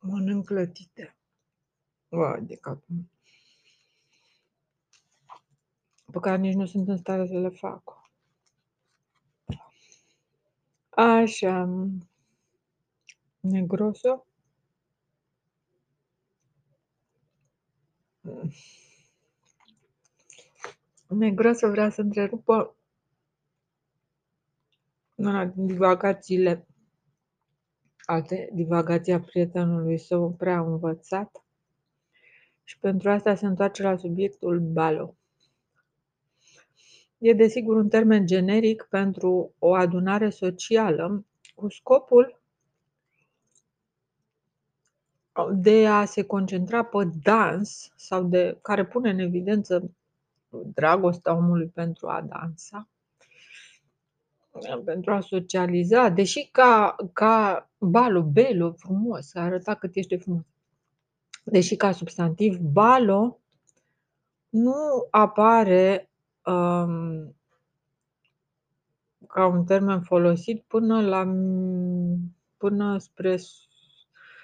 Mănânc clătite. Vai de capul meu. Pe care nici nu sunt în stare să le fac. Așa. Negroso. Negroso vrea să întrerupă una din divagațiile alte divagații a prietenului său prea învățat și pentru asta se întoarce la subiectul balo. E desigur un termen generic pentru o adunare socială cu scopul de a se concentra pe dans sau de care pune în evidență dragostea omului pentru a dansa, pentru a socializa, deși ca, ca balo, belo, frumos, a arăta cât ești de frumos. Deși ca substantiv, balo nu apare um, ca un termen folosit până la până spre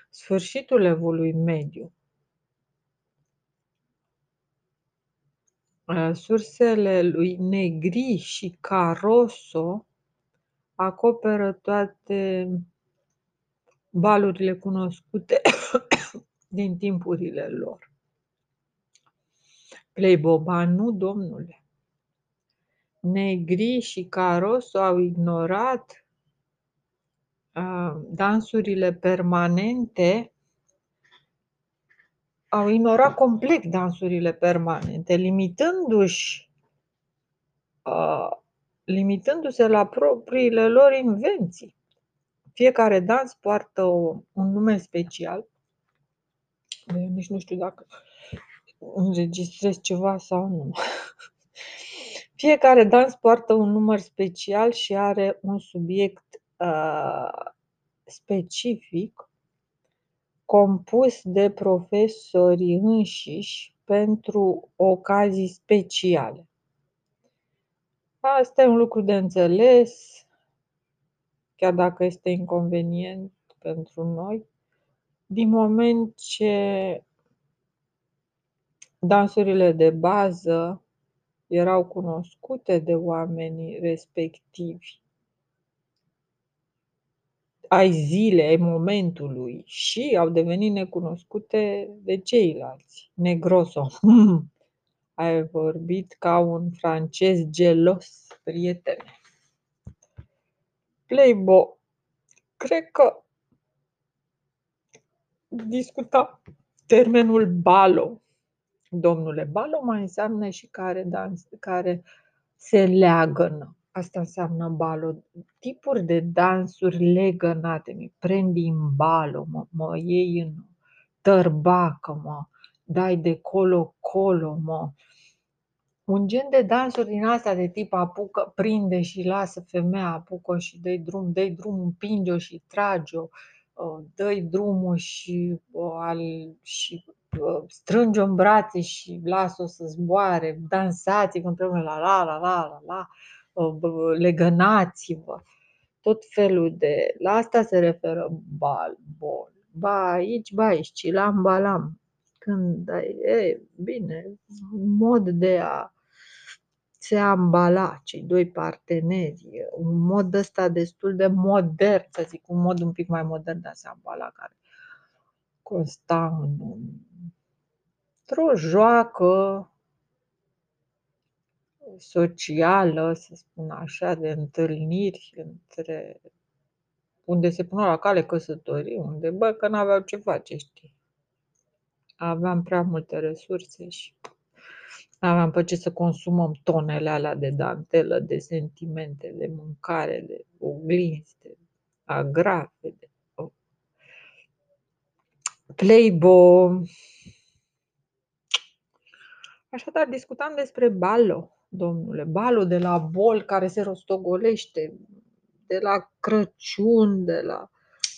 sfârșitul evului mediu. Sursele lui Negri și Caroso acoperă toate balurile cunoscute din timpurile lor. Pleiboba, nu, domnule. Negri și Caroso au ignorat uh, dansurile permanente, au ignorat complet dansurile permanente, limitându-și uh, limitându-se la propriile lor invenții. Fiecare dans poartă o, un nume special. Eu nici nu știu dacă înregistrez ceva sau nu. Fiecare dans poartă un număr special și are un subiect uh, specific compus de profesorii înșiși pentru ocazii speciale. Asta e un lucru de înțeles, chiar dacă este inconvenient pentru noi, din moment ce dansurile de bază erau cunoscute de oamenii respectivi ai zilei, ai momentului și au devenit necunoscute de ceilalți. Negroso. Ai vorbit ca un francez gelos, prietene. Playbo, cred că discuta termenul balo. Domnule, balo mai înseamnă și care, dans, care se leagănă. Asta înseamnă balo. Tipuri de dansuri legănate. Mi prendi în balo, mă, mă iei în tărbacă, mă, dai de colo-colo, mă. Un gen de dansuri din asta de tip apucă, prinde și lasă femeia, apucă și dă drum, dă drum, împinge-o și trage-o, dă drumul și, al, și strânge-o în brațe și lasă-o să zboare, dansați împreună la la la la la la, legănați-vă, tot felul de... La asta se referă bal, bol. Ba aici, ba aici, cilam, balam. Când e, bine, un mod de a se ambala cei doi parteneri, un mod ăsta destul de modern, să zic, un mod un pic mai modern de a se ambala, care consta în într-o joacă socială, să spun așa, de întâlniri între unde se puneau la cale căsătorii, unde, bă, că n-aveau ce face, știi. Aveam prea multe resurse și aveam pe ce să consumăm tonele alea de dantelă, de sentimente, de mâncare, de oglinzi, de agrafe, de Playbo. Așadar, discutam despre balo, domnule, balo de la bol care se rostogolește, de la Crăciun, de la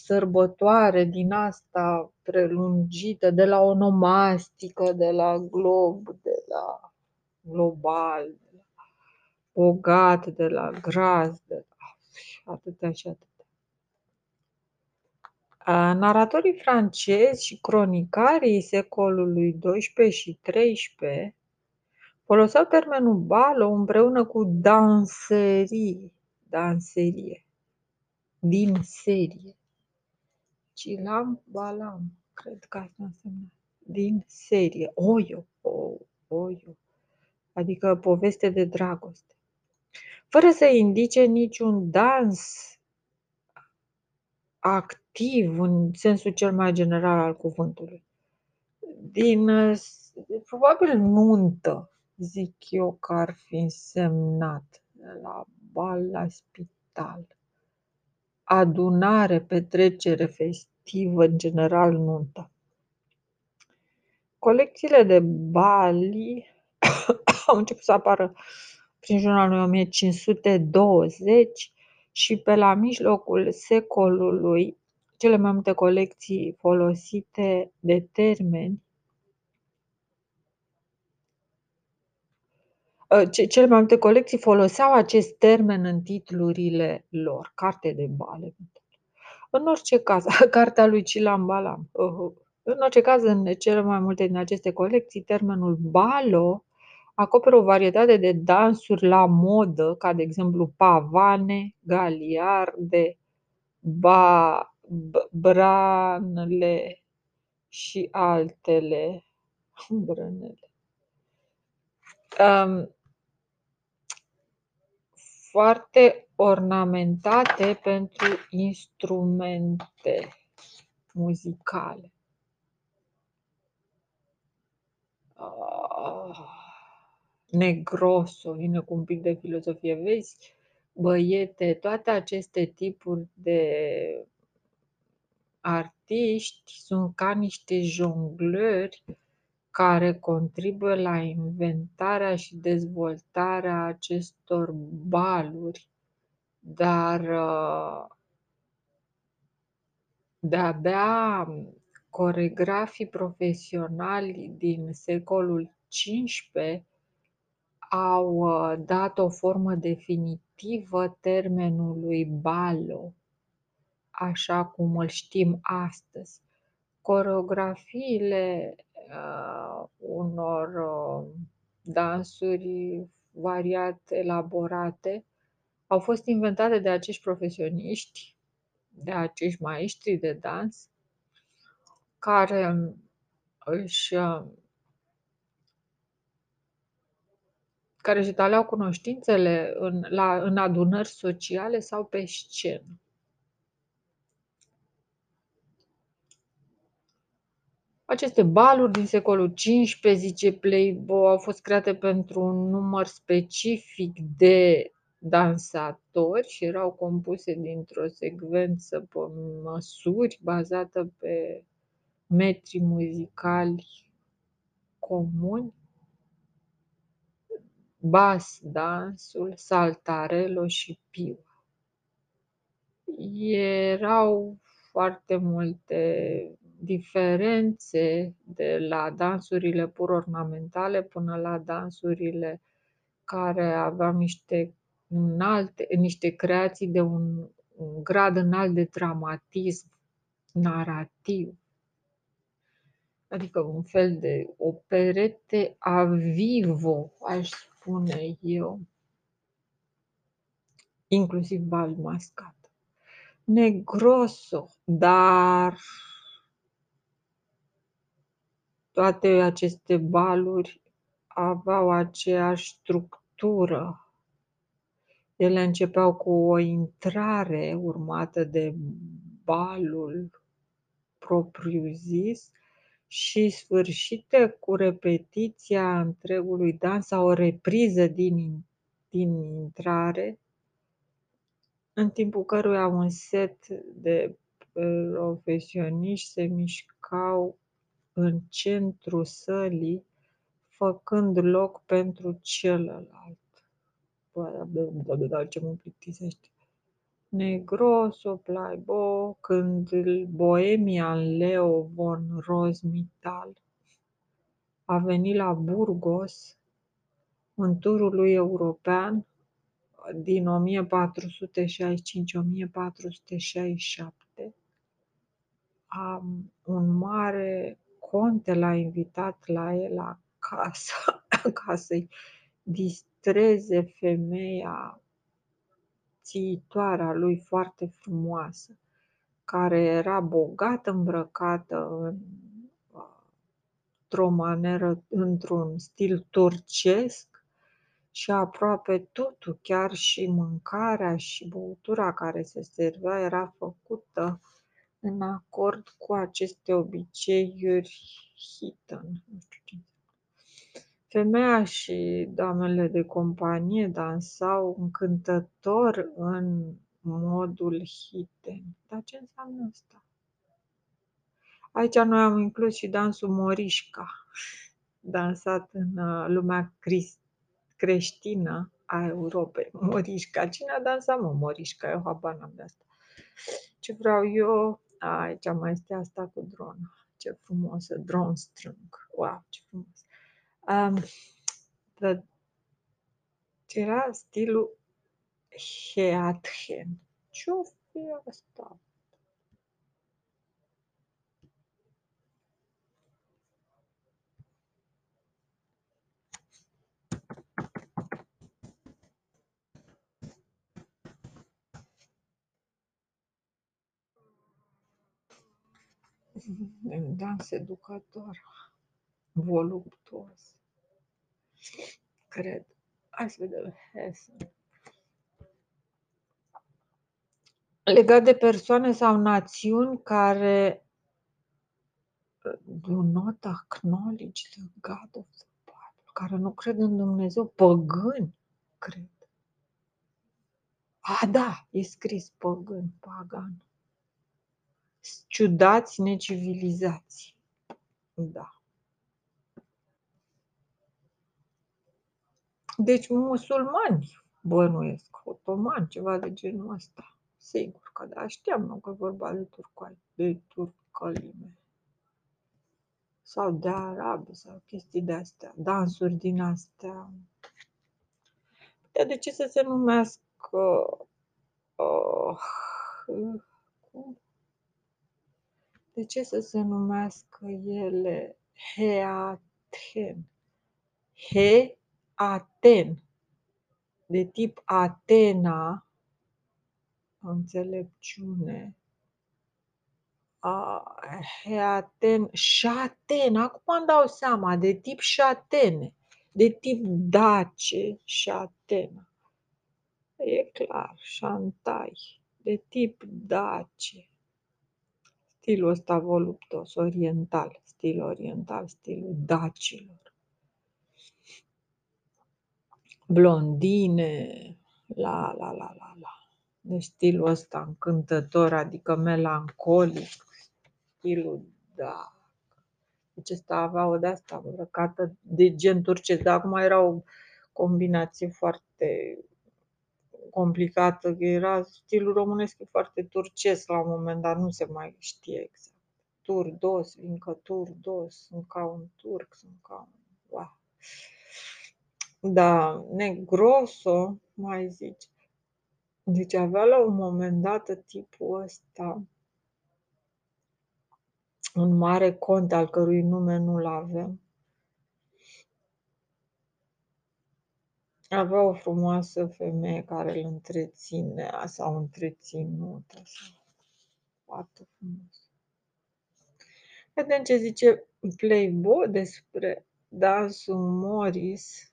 sărbătoare din asta prelungită, de la onomastică, de la glob, de la global, de la bogat, de la gras, de la atâtea și atâtea. Naratorii francezi și cronicarii secolului XII și XIII foloseau termenul balo împreună cu danserie, danserie, din serie. Cilam, balam, cred că asta înseamnă, din serie, oio, o, oio, adică poveste de dragoste. Fără să indice niciun dans activ în sensul cel mai general al cuvântului. Din, probabil nuntă, zic eu că ar fi însemnat la bal, la spital. Adunare, petrecere festivă, în general nuntă. Colecțiile de bali au început să apară prin jurul 1520 și pe la mijlocul secolului cele mai multe colecții folosite de termeni ă, cele mai multe colecții foloseau acest termen în titlurile lor, carte de bale. În orice caz, cartea lui Cilam Balam. În orice caz, în cele mai multe din aceste colecții, termenul balo acoperă o varietate de dansuri la modă, ca de exemplu pavane, galiarde, ba, branle și altele. Brânele. Um, foarte ornamentate pentru instrumente muzicale. Uh, Negroso, vine cu un pic de filozofie. Vezi, băiete, toate aceste tipuri de artiști sunt ca niște jonglări care contribuie la inventarea și dezvoltarea acestor baluri, dar de-abia coregrafii profesionali din secolul XV au uh, dat o formă definitivă termenului ballo, așa cum îl știm astăzi. Coreografiile uh, unor uh, dansuri variat elaborate au fost inventate de acești profesioniști, de acești maestri de dans, care își uh, care își etaleau cunoștințele în, la, în adunări sociale sau pe scenă. Aceste baluri din secolul XV, zice Playboy, au fost create pentru un număr specific de dansatori și erau compuse dintr-o secvență pe măsuri bazată pe metri muzicali comuni bas dansul, saltarello și piu. Erau foarte multe diferențe de la dansurile pur ornamentale până la dansurile care aveau niște, înalte, niște creații de un, un grad înalt de dramatism narrativ adică un fel de o perete a vivo, aș spune eu, inclusiv bal mascat. Negroso, dar toate aceste baluri aveau aceeași structură. Ele începeau cu o intrare urmată de balul propriu-zis și sfârșite cu repetiția întregului dans sau o repriză din, din intrare, în timpul căruia un set de profesioniști se mișcau în centrul sălii, făcând loc pentru celălalt. Bă, ce mă plictisește. Negroso Playbo când bohemian Leo von Rosmitall a venit la Burgos în turul lui european din 1465-1467 um, un mare conte l-a invitat la el acasă ca să-i distreze femeia țiitoarea lui foarte frumoasă, care era bogat îmbrăcată în, într-o manieră, într-un stil turcesc și aproape totul, chiar și mâncarea și băutura care se servea era făcută în acord cu aceste obiceiuri hitan. Nu știu ce Femeia și damele de companie dansau încântător în modul hiten. Dar ce înseamnă asta? Aici noi am inclus și dansul Morișca, dansat în uh, lumea creștină a Europei. Morișca. Cine a dansat, mă, Morișca? Eu habar n-am de asta. Ce vreau eu, aici mai este asta cu drona. Ce frumoasă, drone strâng. Wow, ce frumos. Um, the, era stilul Heathen. Ce-o fi asta? Dans educator voluptuos. Cred. Hai să vedem. Hessen. Legat de persoane sau națiuni care do not acknowledge the God of the Bible, care nu cred în Dumnezeu, păgâni, cred. A, da, e scris păgân, pagan. Ciudați, necivilizați. Da. Deci musulmani bănuiesc, otomani, ceva de genul ăsta. Sigur că da, știam nu că vorba de turcoi, de turcălime. Sau de arabe sau chestii de astea, dansuri din astea. Dar de ce să se numească uh, de ce să se numească ele Heaten? He Aten, de tip Atena, înțelepciune, Heaten, șaten, acum îmi dau seama, de tip șatene, de tip dace, șatena. E clar, șantai, de tip dace. Stilul ăsta voluptos, oriental, stil oriental, stilul dacilor blondine, la, la, la, la, la. De stilul ăsta încântător, adică melancolic, stilul, da. Deci ăsta avea o de-asta îmbrăcată de gen turcesc, dar acum era o combinație foarte complicată, era stilul românesc foarte turcesc la un moment dat, nu se mai știe exact. Turdos, încă turdos, sunt ca un turc, sunt ca un... Wow. Da, Negroso mai zice. Deci avea la un moment dat tipul ăsta un mare conte al cărui nume nu-l avem. Avea o frumoasă femeie care îl întreținea sau întreținut așa. Foarte frumos. Vedem ce zice Playboy despre dansul Morris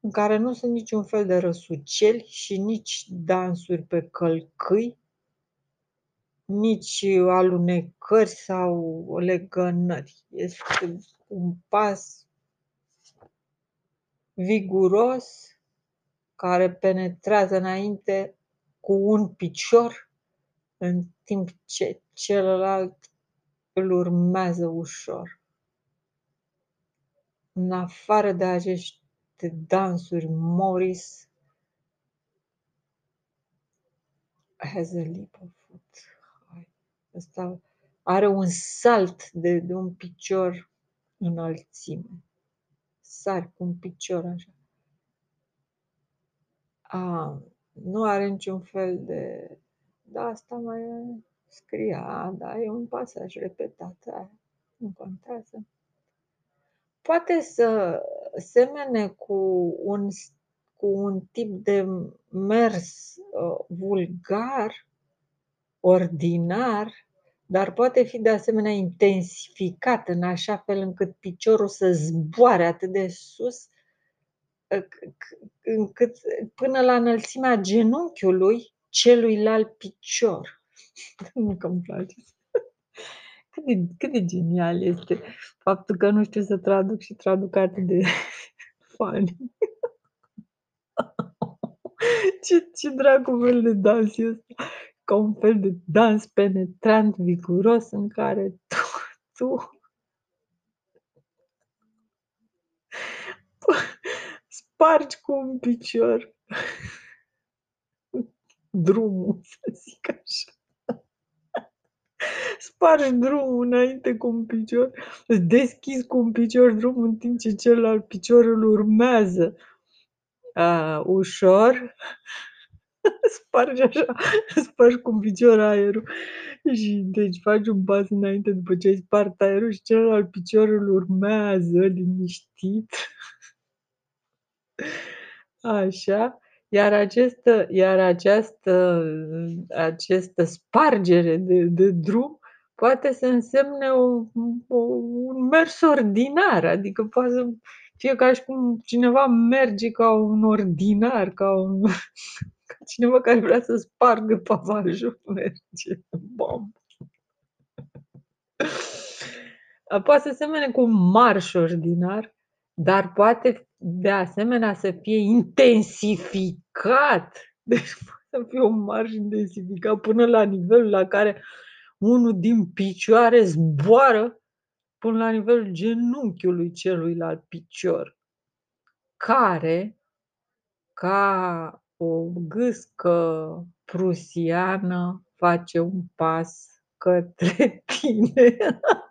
în care nu sunt niciun fel de răsuceli și nici dansuri pe călcâi, nici alunecări sau legănări. Este un pas viguros care penetrează înainte cu un picior, în timp ce celălalt îl urmează ușor. În afară de acești de dansuri Morris has a leap of foot. Asta are un salt de, de un picior înălțime. Sari cu un picior așa. A, nu are niciun fel de... Da, asta mai scria, da, e un pasaj repetat, aia, nu contează. Poate să semene cu un, cu un tip de mers uh, vulgar, ordinar, dar poate fi de asemenea intensificat în așa fel încât piciorul să zboare atât de sus ă, încât până la înălțimea genunchiului celuilalt picior. Nu că îmi place. Cât de, cât de genial este faptul că nu știu să traduc și traduc atât de funny. Ce, ce dracu fel de dans e ăsta ca un fel de dans penetrant, viguros, în care tu, tu spargi cu un picior drumul, să zic așa. Spargi drumul înainte cu un picior, deschizi cu un picior drumul în timp ce celălalt picior îl urmează. A, ușor, spargi așa, spargi cu un picior aerul și deci faci un pas înainte după ce ai spart aerul și celălalt picior îl urmează liniștit. Așa. Iar, această, iar această, această spargere de, de drum poate să însemne o, o, un mers ordinar, adică poate să fie ca și cum cineva merge ca un ordinar, ca un cineva care vrea să spargă pavajul merge. Bom. Poate să semene cu un marș ordinar, dar poate de asemenea să fie intensificat. Deci poate să fie un marș intensificat până la nivelul la care unul din picioare zboară până la nivelul genunchiului celuilalt picior, care, ca o gâscă prusiană face un pas către tine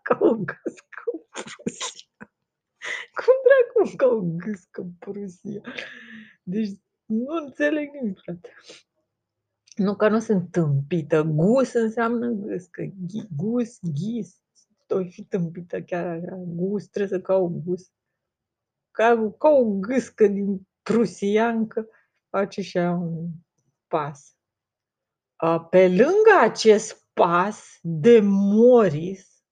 ca o gâscă prusiană. Cum dracu ca o gâscă prusiană? Deci nu înțeleg nimic, frate. Nu că nu sunt tâmpită. Gus înseamnă gâscă. Gus, ghis. O fi tâmpită chiar așa. Gus, trebuie să caut gus. Ca, ca o gâscă din prusiancă face și ea un pas. Pe lângă acest pas de Morris,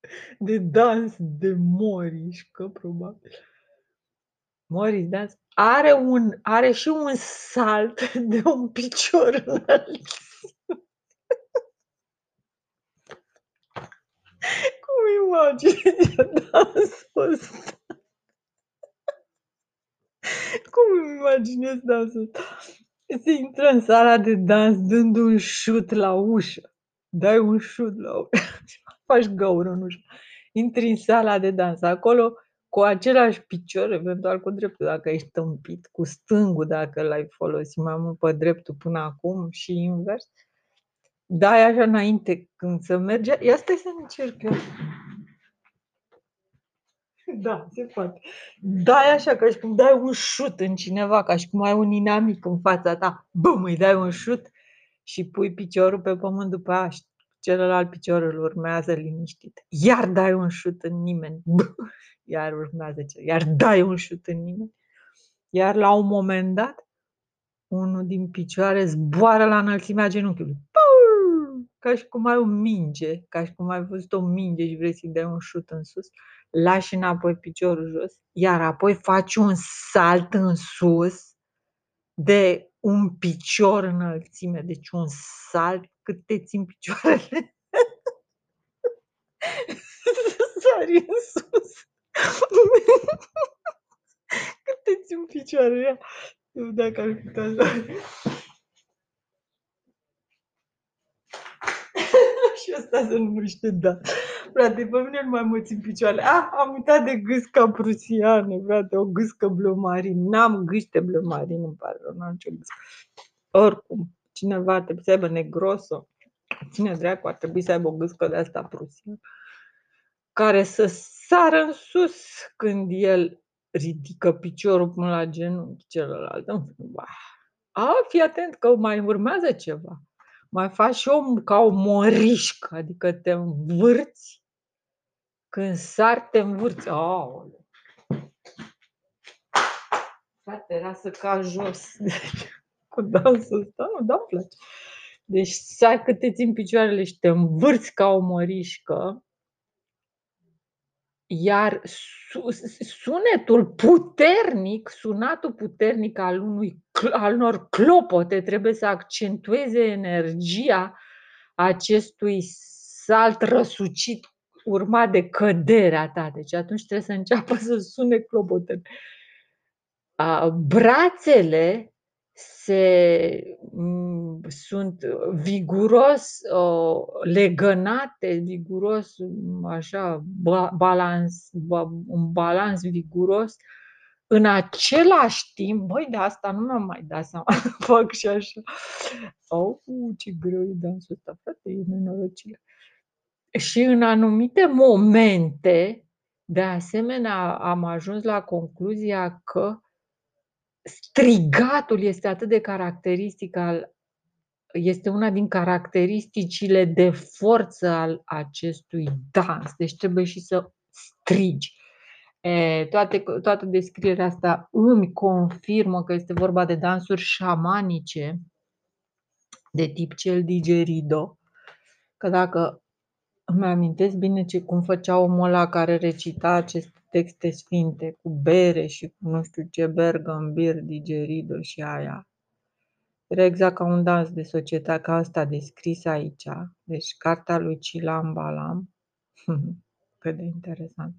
de dans de Morișcă, probabil, Morris Dance, are, un, are și un salt de un picior înalt. Cum imaginezi dansul ăsta? Cum îmi imaginez dansul Se intră în sala de dans dând un șut la ușă. Dai un șut la ușă. Faci găură în ușă. Intri în sala de dans. Acolo cu același picior, eventual cu dreptul dacă ești tâmpit, cu stângul dacă l-ai folosit mai mult pe dreptul până acum și invers. Dai așa înainte când să merge. Ia stai să încerc eu. Da, se poate. Dai așa, ca și cum dai un șut în cineva, ca și cum ai un inamic în fața ta. Bum, îi dai un șut și pui piciorul pe pământ după aia și celălalt picior îl urmează liniștit. Iar dai un șut în nimeni. Iar urmează ce? Iar dai un șut în nimeni. Iar la un moment dat, unul din picioare zboară la înălțimea genunchiului. Ca și cum ai o minge, ca și cum ai văzut o minge și vrei să-i dai un șut în sus lași înapoi piciorul jos, iar apoi faci un salt în sus de un picior înălțime, deci un salt cât te țin picioarele. Sari în sus. cât te țin picioarele. Dacă ar putea și ăsta se numește da. Frate, pe mine nu mai mă țin picioarele. Ah, am uitat de gâsca prusiană, frate, o gâscă blămarin. N-am gâște blămarin, îmi pare rău, n-am ce gâscă. Oricum, cineva trebuie să aibă negroso. Cine dracu ar trebui să aibă o gâscă de asta prusiană care să sară în sus când el ridică piciorul până la genunchi celălalt. A, fii atent că mai urmează ceva. Mai faci și o ca o morișcă, adică te învârți. Când sari, te învârți. Aoleu! Frate, era să ca jos. cu dansul ăsta, nu, da, îmi place. Deci sari cât te țin picioarele și te învârți ca o morișcă. Iar sunetul puternic, sunatul puternic al unui al unor clopote trebuie să accentueze energia acestui salt răsucit urmat de căderea ta. Deci atunci trebuie să înceapă să sune clopotele. Brațele se, mm, sunt viguros legănate, viguros, așa, balans, un balans viguros, în același timp, băi, de asta nu mi-am mai dat seama, fac și așa. Oh, ce greu e dansul ăsta, frate, e nenorocire. Și în anumite momente, de asemenea, am ajuns la concluzia că strigatul este atât de caracteristic al este una din caracteristicile de forță al acestui dans. Deci trebuie și să strigi. E, toate, toată descrierea asta îmi confirmă că este vorba de dansuri șamanice de tip cel digerido. Că dacă îmi amintesc bine ce, cum făcea omul ăla care recita aceste texte sfinte cu bere și cu nu știu ce bergambir, digerido și aia. Era exact ca un dans de societate, ca asta descris aici. Deci cartea lui Cilam Balam. Cât de interesant.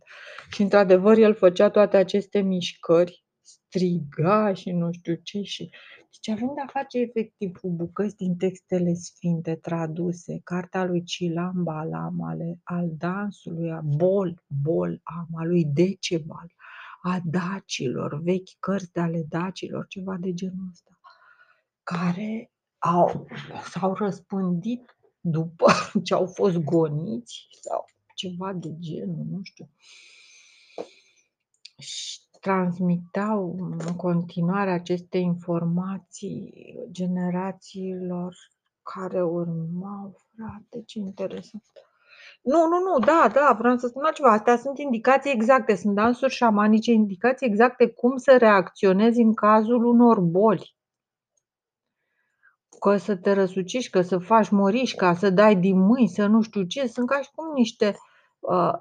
Și într-adevăr el făcea toate aceste mișcări, striga și nu știu ce și deci avem de-a face efectiv cu bucăți din textele sfinte traduse, cartea lui Cilam Balam, ale, al dansului, a Bol, Bol, am, a lui Decebal, a dacilor, vechi cărți ale dacilor, ceva de genul ăsta, care au, s-au răspândit după ce au fost goniți sau ceva de genul, nu știu. Și transmitau în continuare aceste informații generațiilor care urmau, frate, ce interesant. Nu, nu, nu, da, da, vreau să spun altceva. Astea sunt indicații exacte, sunt dansuri șamanice, indicații exacte cum să reacționezi în cazul unor boli. Că să te răsucești, că să faci morișca, să dai din mâini, să nu știu ce, sunt ca și cum niște Uh,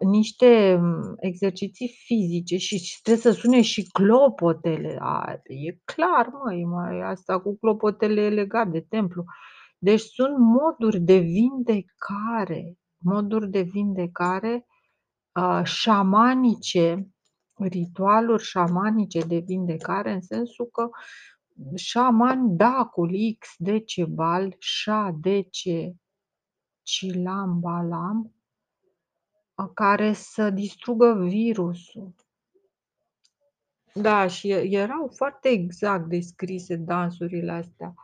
niște mm, exerciții fizice și trebuie să sune și clopotele. A, e clar, măi, mai asta cu clopotele e legat de templu. Deci sunt moduri de vindecare, moduri de vindecare uh, șamanice, ritualuri șamanice de vindecare, în sensul că șaman dacul X decebal, șa dece cilam balam, care să distrugă virusul. Da, și erau foarte exact descrise dansurile astea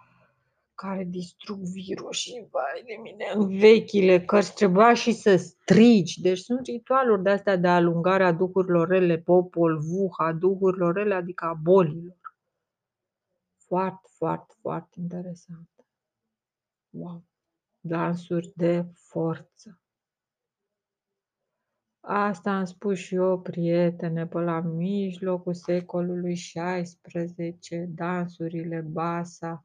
care distrug virus și vai de mine, în vechile cărți trebuia și să strigi. Deci sunt ritualuri de astea de alungare a duhurilor rele, popol, vuha, duhurilor rele, adică a bolilor. Foarte, foarte, foarte interesant. Wow! Dansuri de forță. Asta am spus și eu, prietene, pe la mijlocul secolului XVI, dansurile Basa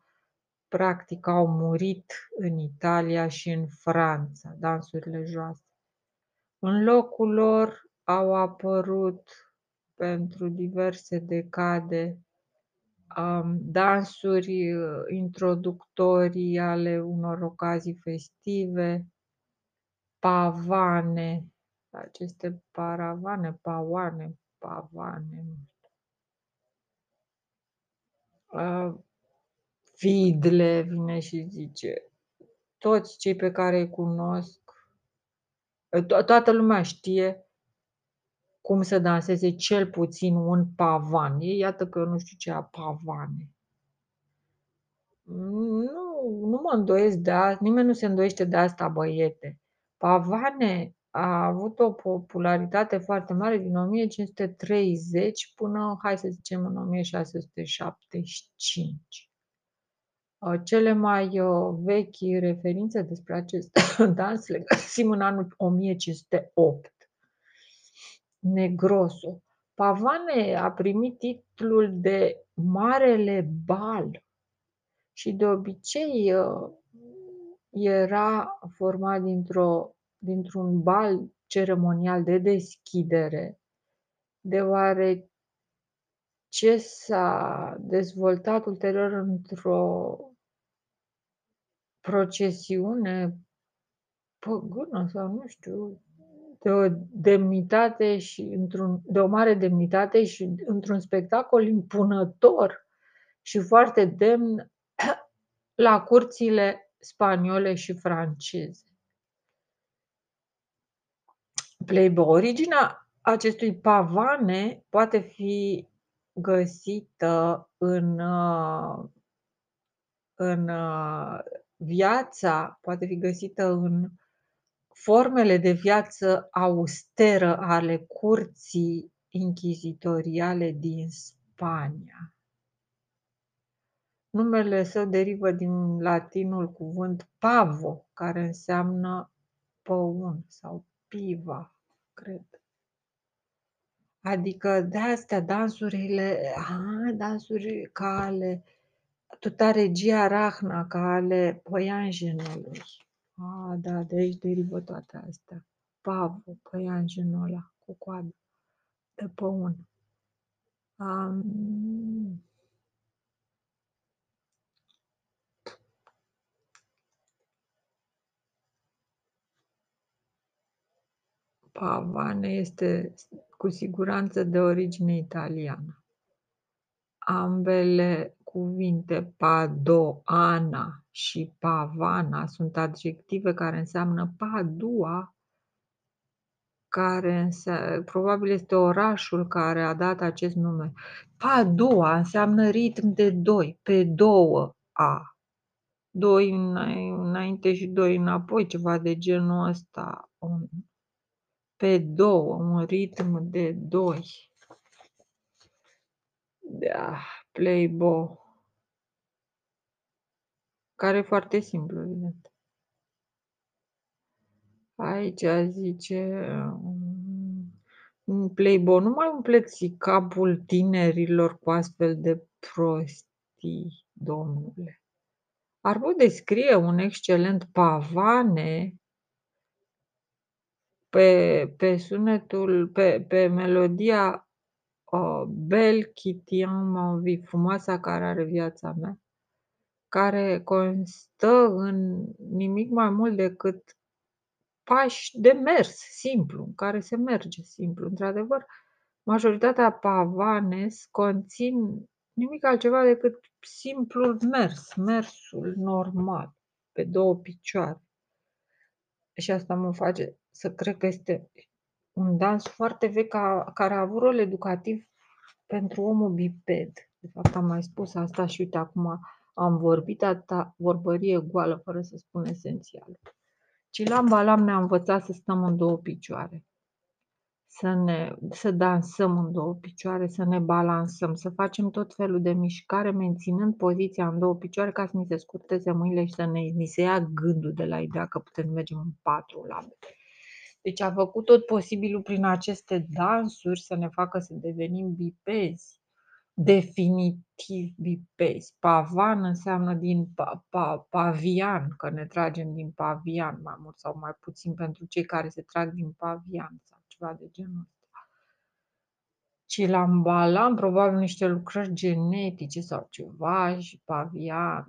practic au murit în Italia și în Franța, dansurile joase. În locul lor au apărut pentru diverse decade um, dansuri uh, introductorii ale unor ocazii festive, pavane, aceste paravane, pavoane, pavane, uh, Fidle vine și zice, toți cei pe care îi cunosc, to- toată lumea știe cum să danseze cel puțin un pavan. E, iată că eu nu știu ce a pavane. Nu, nu mă îndoiesc de asta, nimeni nu se îndoiește de asta, băiete. Pavane a avut o popularitate foarte mare din 1530 până, hai să zicem, în 1675. Uh, cele mai, uh, vechi referințe despre acest dans le găsim în anul 1508. Negroso. Pavane a primit titlul de Marele Bal și de obicei, uh, era format dintr-o dintr-un bal ceremonial de deschidere, deoarece s-a dezvoltat ulterior într-o procesiune păgână sau nu știu, de o demnitate și într-un de o mare demnitate și într-un spectacol impunător și foarte demn la curțile spaniole și franceze. Playboy. Originea acestui pavane poate fi găsită în, uh, în uh, viața, poate fi găsită în formele de viață austeră ale curții inchizitoriale din Spania. Numele său derivă din latinul cuvânt pavo, care înseamnă păun sau piva, cred. Adică de astea dansurile, a, dansuri ca ale tuta regia Rahna, ca ale păianjenului. A, da, de aici derivă toate astea. Pavul, păianjenul ăla cu coadă de păun. Um, Pavane este cu siguranță de origine italiană. Ambele cuvinte Padoana și Pavana sunt adjective care înseamnă Padua, care înse probabil este orașul care a dat acest nume. Padua înseamnă ritm de doi, pe două A. Doi înainte și doi înapoi, ceva de genul ăsta pe două, un ritm de doi. Da, Playbo. Care e foarte simplu, evident. Aici zice um, Playbo, nu mai umpleți capul tinerilor cu astfel de prostii, domnule. Ar putea descrie un excelent pavane pe, pe sunetul, pe, pe melodia uh, Bel Kitian Mavi, frumoasa care are viața mea, care constă în nimic mai mult decât pași de mers simplu, în care se merge simplu. Într-adevăr, majoritatea pavanes conțin nimic altceva decât simplul mers, mersul normal, pe două picioare. Și asta mă face să cred că este un dans foarte vechi care a avut rol educativ pentru omul biped. De fapt am mai spus asta și uite acum am vorbit atâta vorbărie goală fără să spun esențial. Cilam Balam ne-a învățat să stăm în două picioare, să, ne, să dansăm în două picioare, să ne balansăm, să facem tot felul de mișcare menținând poziția în două picioare ca să ni se scurteze mâinile și să ne, ni se ia gândul de la ideea că putem merge în patru labe. Deci a făcut tot posibilul prin aceste dansuri să ne facă să devenim bipezi. Definitiv bipezi. Pavan înseamnă din pa, pa, pavian, că ne tragem din pavian, mai mult sau mai puțin pentru cei care se trag din pavian sau ceva de genul ăsta. Cilambalam, probabil niște lucrări genetice sau ceva și pavian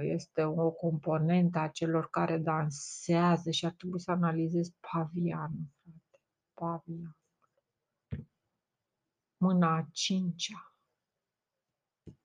este o componentă a celor care dansează și ar trebui să analizezi pavianul, frate. Pavian. Mâna a cincea.